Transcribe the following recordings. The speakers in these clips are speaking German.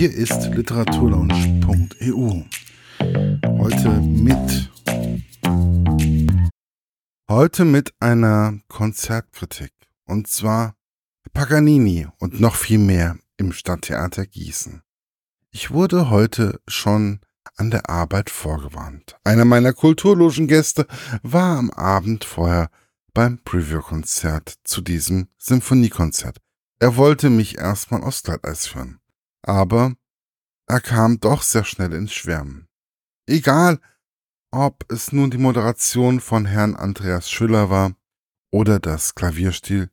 Hier ist literaturlaunch.eu. Heute mit heute mit einer Konzertkritik und zwar Paganini und noch viel mehr im Stadttheater Gießen. Ich wurde heute schon an der Arbeit vorgewarnt. Einer meiner kulturlogen Gäste war am Abend vorher beim Preview-Konzert zu diesem Symphoniekonzert. Er wollte mich erstmal aufs Glatteis führen. Aber er kam doch sehr schnell ins Schwärmen. Egal, ob es nun die Moderation von Herrn Andreas Schüller war oder das Klavierspiel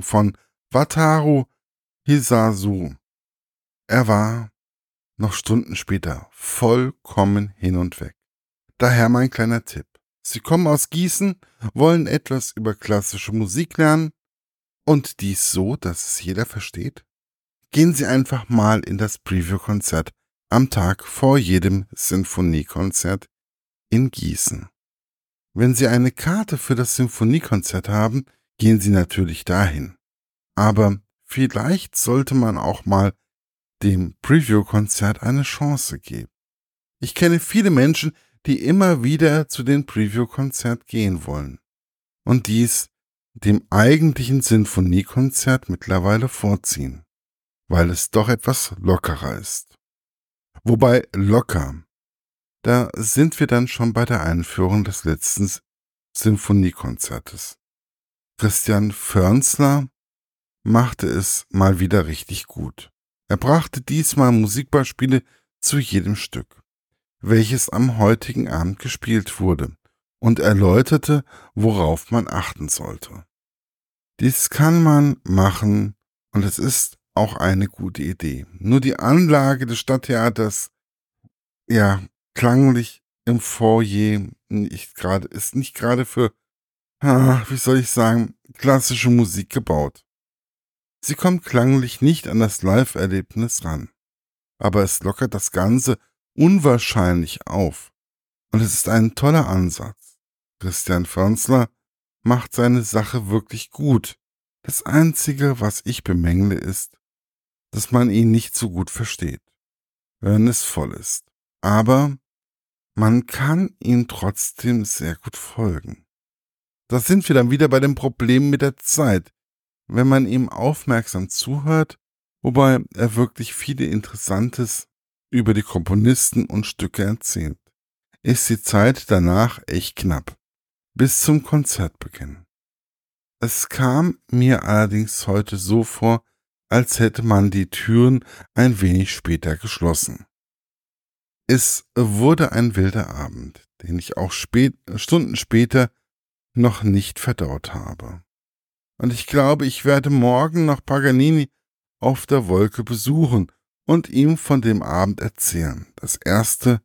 von Wataru Hisasu. Er war noch Stunden später vollkommen hin und weg. Daher mein kleiner Tipp. Sie kommen aus Gießen, wollen etwas über klassische Musik lernen und dies so, dass es jeder versteht? Gehen Sie einfach mal in das Preview-Konzert am Tag vor jedem Sinfoniekonzert in Gießen. Wenn Sie eine Karte für das Sinfoniekonzert haben, gehen Sie natürlich dahin. Aber vielleicht sollte man auch mal dem Preview-Konzert eine Chance geben. Ich kenne viele Menschen, die immer wieder zu den Preview-Konzert gehen wollen. Und dies dem eigentlichen Sinfoniekonzert mittlerweile vorziehen, weil es doch etwas lockerer ist. Wobei locker, da sind wir dann schon bei der Einführung des letzten Sinfoniekonzertes. Christian Förnsler machte es mal wieder richtig gut. Er brachte diesmal Musikbeispiele zu jedem Stück, welches am heutigen Abend gespielt wurde, und erläuterte, worauf man achten sollte. Dies kann man machen und es ist auch eine gute Idee. Nur die Anlage des Stadttheaters, ja, klanglich im Foyer nicht grade, ist nicht gerade für, wie soll ich sagen, klassische Musik gebaut. Sie kommt klanglich nicht an das Live-Erlebnis ran. Aber es lockert das Ganze unwahrscheinlich auf. Und es ist ein toller Ansatz. Christian Förnsler macht seine Sache wirklich gut. Das Einzige, was ich bemängle, ist, dass man ihn nicht so gut versteht, wenn es voll ist. Aber man kann ihm trotzdem sehr gut folgen. Da sind wir dann wieder bei dem Problem mit der Zeit wenn man ihm aufmerksam zuhört, wobei er wirklich viele Interessantes über die Komponisten und Stücke erzählt, ist die Zeit danach echt knapp, bis zum Konzertbeginn. Es kam mir allerdings heute so vor, als hätte man die Türen ein wenig später geschlossen. Es wurde ein wilder Abend, den ich auch spät, Stunden später noch nicht verdaut habe. Und ich glaube, ich werde morgen noch Paganini auf der Wolke besuchen und ihm von dem Abend erzählen. Das erste,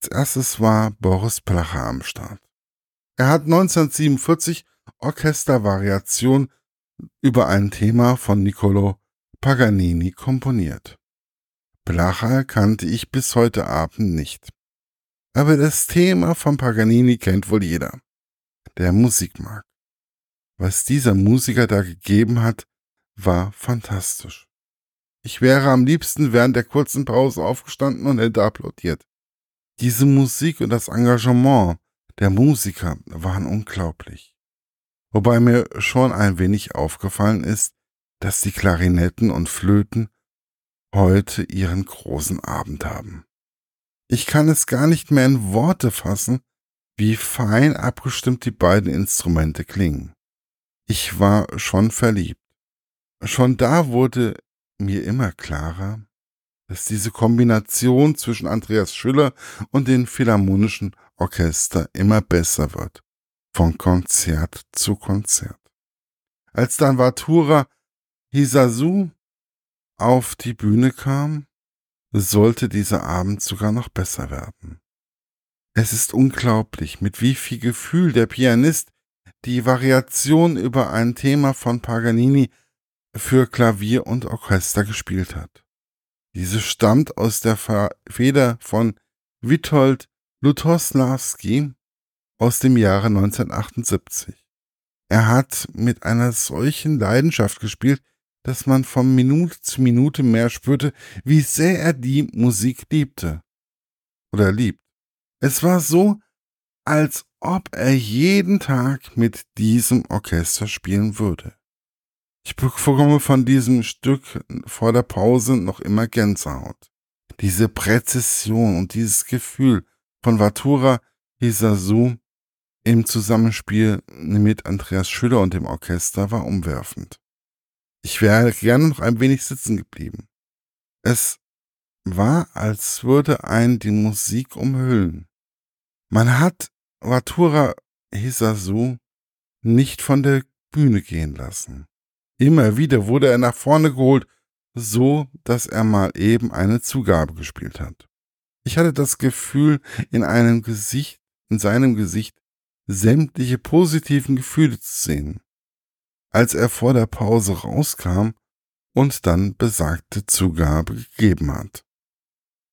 als erstes war Boris Placher am Start. Er hat 1947 Orchestervariation über ein Thema von Niccolo Paganini komponiert. Placher kannte ich bis heute Abend nicht. Aber das Thema von Paganini kennt wohl jeder, der Musik mag. Was dieser Musiker da gegeben hat, war fantastisch. Ich wäre am liebsten während der kurzen Pause aufgestanden und hätte applaudiert. Diese Musik und das Engagement der Musiker waren unglaublich. Wobei mir schon ein wenig aufgefallen ist, dass die Klarinetten und Flöten heute ihren großen Abend haben. Ich kann es gar nicht mehr in Worte fassen, wie fein abgestimmt die beiden Instrumente klingen. Ich war schon verliebt. Schon da wurde mir immer klarer, dass diese Kombination zwischen Andreas Schüller und dem Philharmonischen Orchester immer besser wird, von Konzert zu Konzert. Als dann Vatura Hisasu auf die Bühne kam, sollte dieser Abend sogar noch besser werden. Es ist unglaublich, mit wie viel Gefühl der Pianist die Variation über ein Thema von Paganini für Klavier und Orchester gespielt hat. Diese stammt aus der Feder von Witold Lutoslawski aus dem Jahre 1978. Er hat mit einer solchen Leidenschaft gespielt, dass man von Minute zu Minute mehr spürte, wie sehr er die Musik liebte. Oder liebt. Es war so, als ob er jeden Tag mit diesem Orchester spielen würde. Ich bekomme von diesem Stück vor der Pause noch immer Gänsehaut. Diese Präzision und dieses Gefühl von Vatura Hisasu im Zusammenspiel mit Andreas Schüller und dem Orchester war umwerfend. Ich wäre gerne noch ein wenig sitzen geblieben. Es war, als würde ein die Musik umhüllen. Man hat Watura Hisasu nicht von der Bühne gehen lassen. Immer wieder wurde er nach vorne geholt, so dass er mal eben eine Zugabe gespielt hat. Ich hatte das Gefühl, in einem Gesicht, in seinem Gesicht sämtliche positiven Gefühle zu sehen, als er vor der Pause rauskam und dann besagte Zugabe gegeben hat.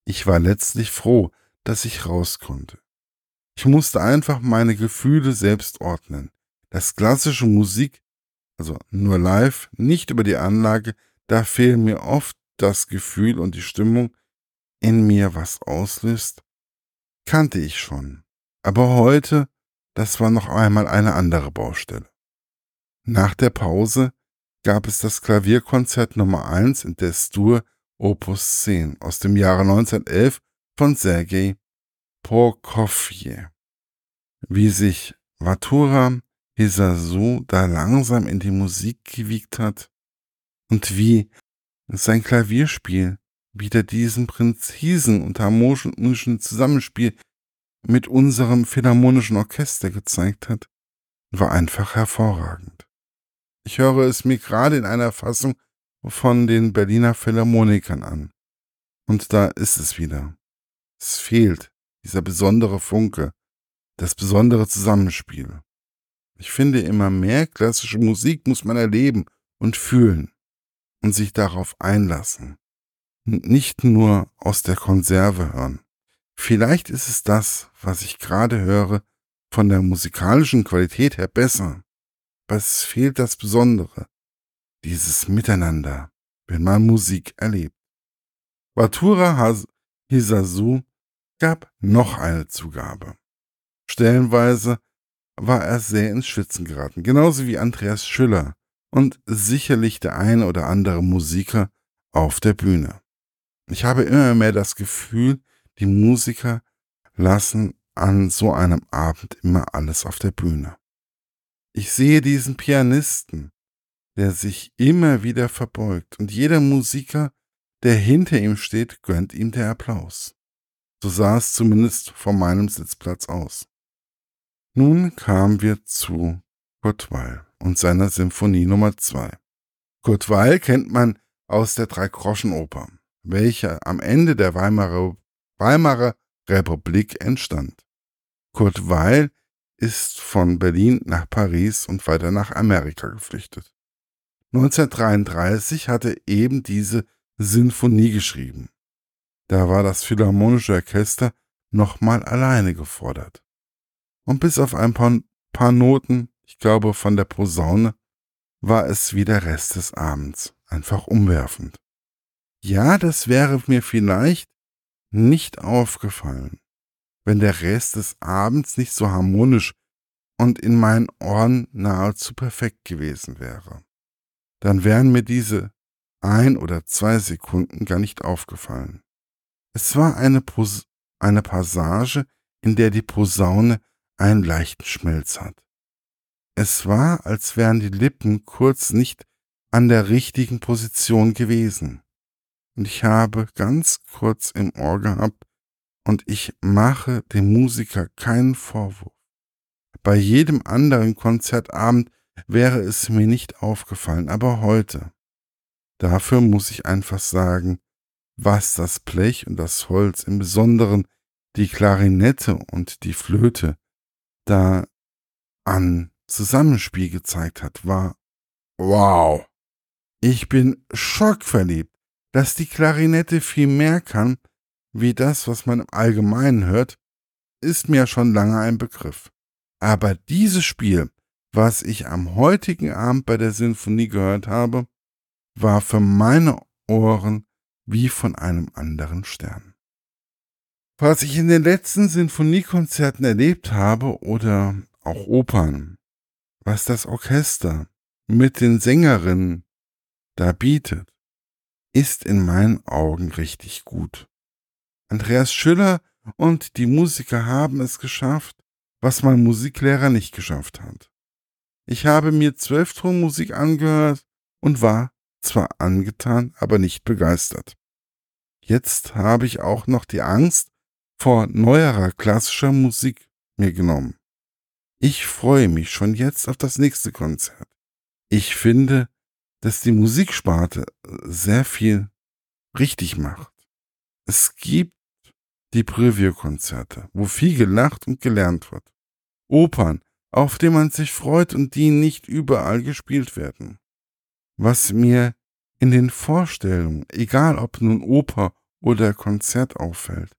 Ich war letztlich froh, dass ich raus konnte. Ich musste einfach meine Gefühle selbst ordnen. Das klassische Musik, also nur live, nicht über die Anlage, da fehlen mir oft das Gefühl und die Stimmung, in mir was auslöst, kannte ich schon. Aber heute, das war noch einmal eine andere Baustelle. Nach der Pause gab es das Klavierkonzert Nummer 1 in Destur Opus 10 aus dem Jahre 1911 von Sergei Prokofjew. Wie sich Vatura Hisasu da langsam in die Musik gewiegt hat und wie sein Klavierspiel wieder diesen präzisen und harmonischen Zusammenspiel mit unserem philharmonischen Orchester gezeigt hat, war einfach hervorragend. Ich höre es mir gerade in einer Fassung von den Berliner Philharmonikern an. Und da ist es wieder. Es fehlt dieser besondere Funke, das besondere Zusammenspiel. Ich finde, immer mehr klassische Musik muss man erleben und fühlen und sich darauf einlassen. Und nicht nur aus der Konserve hören. Vielleicht ist es das, was ich gerade höre, von der musikalischen Qualität her besser. Aber es fehlt das Besondere, dieses Miteinander, wenn man Musik erlebt. Watura Hisasu gab noch eine Zugabe. Stellenweise war er sehr ins Schwitzen geraten, genauso wie Andreas Schüller und sicherlich der eine oder andere Musiker auf der Bühne. Ich habe immer mehr das Gefühl, die Musiker lassen an so einem Abend immer alles auf der Bühne. Ich sehe diesen Pianisten, der sich immer wieder verbeugt und jeder Musiker, der hinter ihm steht, gönnt ihm der Applaus. So sah es zumindest von meinem Sitzplatz aus. Nun kamen wir zu Kurt Weil und seiner Symphonie Nummer 2. Kurt Weil kennt man aus der Drei-Groschen-Oper, welche am Ende der Weimarer, Weimarer Republik entstand. Kurt Weil ist von Berlin nach Paris und weiter nach Amerika geflüchtet. 1933 hat er eben diese Sinfonie geschrieben. Da war das Philharmonische Orchester nochmal alleine gefordert. Und bis auf ein paar, paar Noten, ich glaube von der Posaune, war es wie der Rest des Abends, einfach umwerfend. Ja, das wäre mir vielleicht nicht aufgefallen, wenn der Rest des Abends nicht so harmonisch und in meinen Ohren nahezu perfekt gewesen wäre. Dann wären mir diese ein oder zwei Sekunden gar nicht aufgefallen. Es war eine, Pos eine Passage, in der die Posaune einen leichten Schmelz hat. Es war, als wären die Lippen kurz nicht an der richtigen Position gewesen. Und ich habe ganz kurz im Ohr gehabt, und ich mache dem Musiker keinen Vorwurf. Bei jedem anderen Konzertabend wäre es mir nicht aufgefallen, aber heute. Dafür muss ich einfach sagen, was das Blech und das Holz, im Besonderen die Klarinette und die Flöte, da an Zusammenspiel gezeigt hat, war wow. Ich bin schockverliebt, dass die Klarinette viel mehr kann, wie das, was man im Allgemeinen hört, ist mir schon lange ein Begriff. Aber dieses Spiel, was ich am heutigen Abend bei der Sinfonie gehört habe, war für meine Ohren wie von einem anderen Stern. Was ich in den letzten Sinfoniekonzerten erlebt habe oder auch Opern, was das Orchester mit den Sängerinnen da bietet, ist in meinen Augen richtig gut. Andreas Schüller und die Musiker haben es geschafft, was mein Musiklehrer nicht geschafft hat. Ich habe mir Zwölftonmusik angehört und war zwar angetan, aber nicht begeistert. Jetzt habe ich auch noch die Angst vor neuerer klassischer Musik mir genommen. Ich freue mich schon jetzt auf das nächste Konzert. Ich finde, dass die Musiksparte sehr viel richtig macht. Es gibt die Preview-Konzerte, wo viel gelacht und gelernt wird. Opern, auf die man sich freut und die nicht überall gespielt werden. Was mir in den Vorstellungen, egal ob nun Oper oder Konzert auffällt,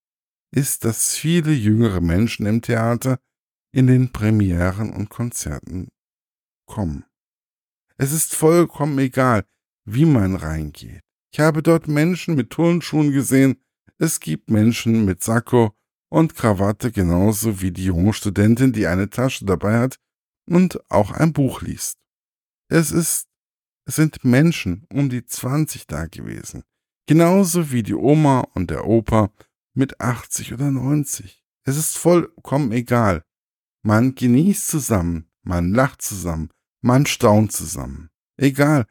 ist, dass viele jüngere Menschen im Theater in den Premieren und Konzerten kommen. Es ist vollkommen egal, wie man reingeht. Ich habe dort Menschen mit Turnschuhen gesehen, es gibt Menschen mit Sakko und Krawatte genauso wie die junge Studentin, die eine Tasche dabei hat und auch ein Buch liest. Es ist, es sind Menschen um die 20 da gewesen, genauso wie die Oma und der Opa mit 80 oder 90. Es ist vollkommen egal. Man genießt zusammen, man lacht zusammen, man staunt zusammen. Egal,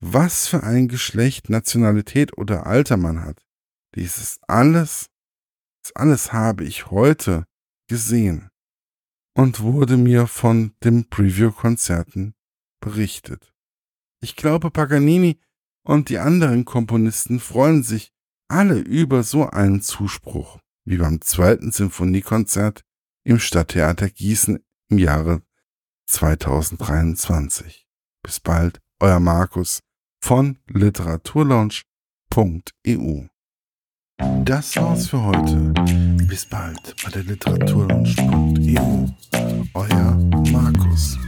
was für ein Geschlecht, Nationalität oder Alter man hat. Dieses alles, das alles habe ich heute gesehen und wurde mir von den Preview-Konzerten berichtet. Ich glaube, Paganini und die anderen Komponisten freuen sich alle über so einen Zuspruch wie beim zweiten Sinfoniekonzert im Stadttheater Gießen im Jahre 2023. Bis bald, euer Markus von literaturlaunch.eu. Das war's für heute. Bis bald bei der Literaturlaunch.eu. Euer Markus.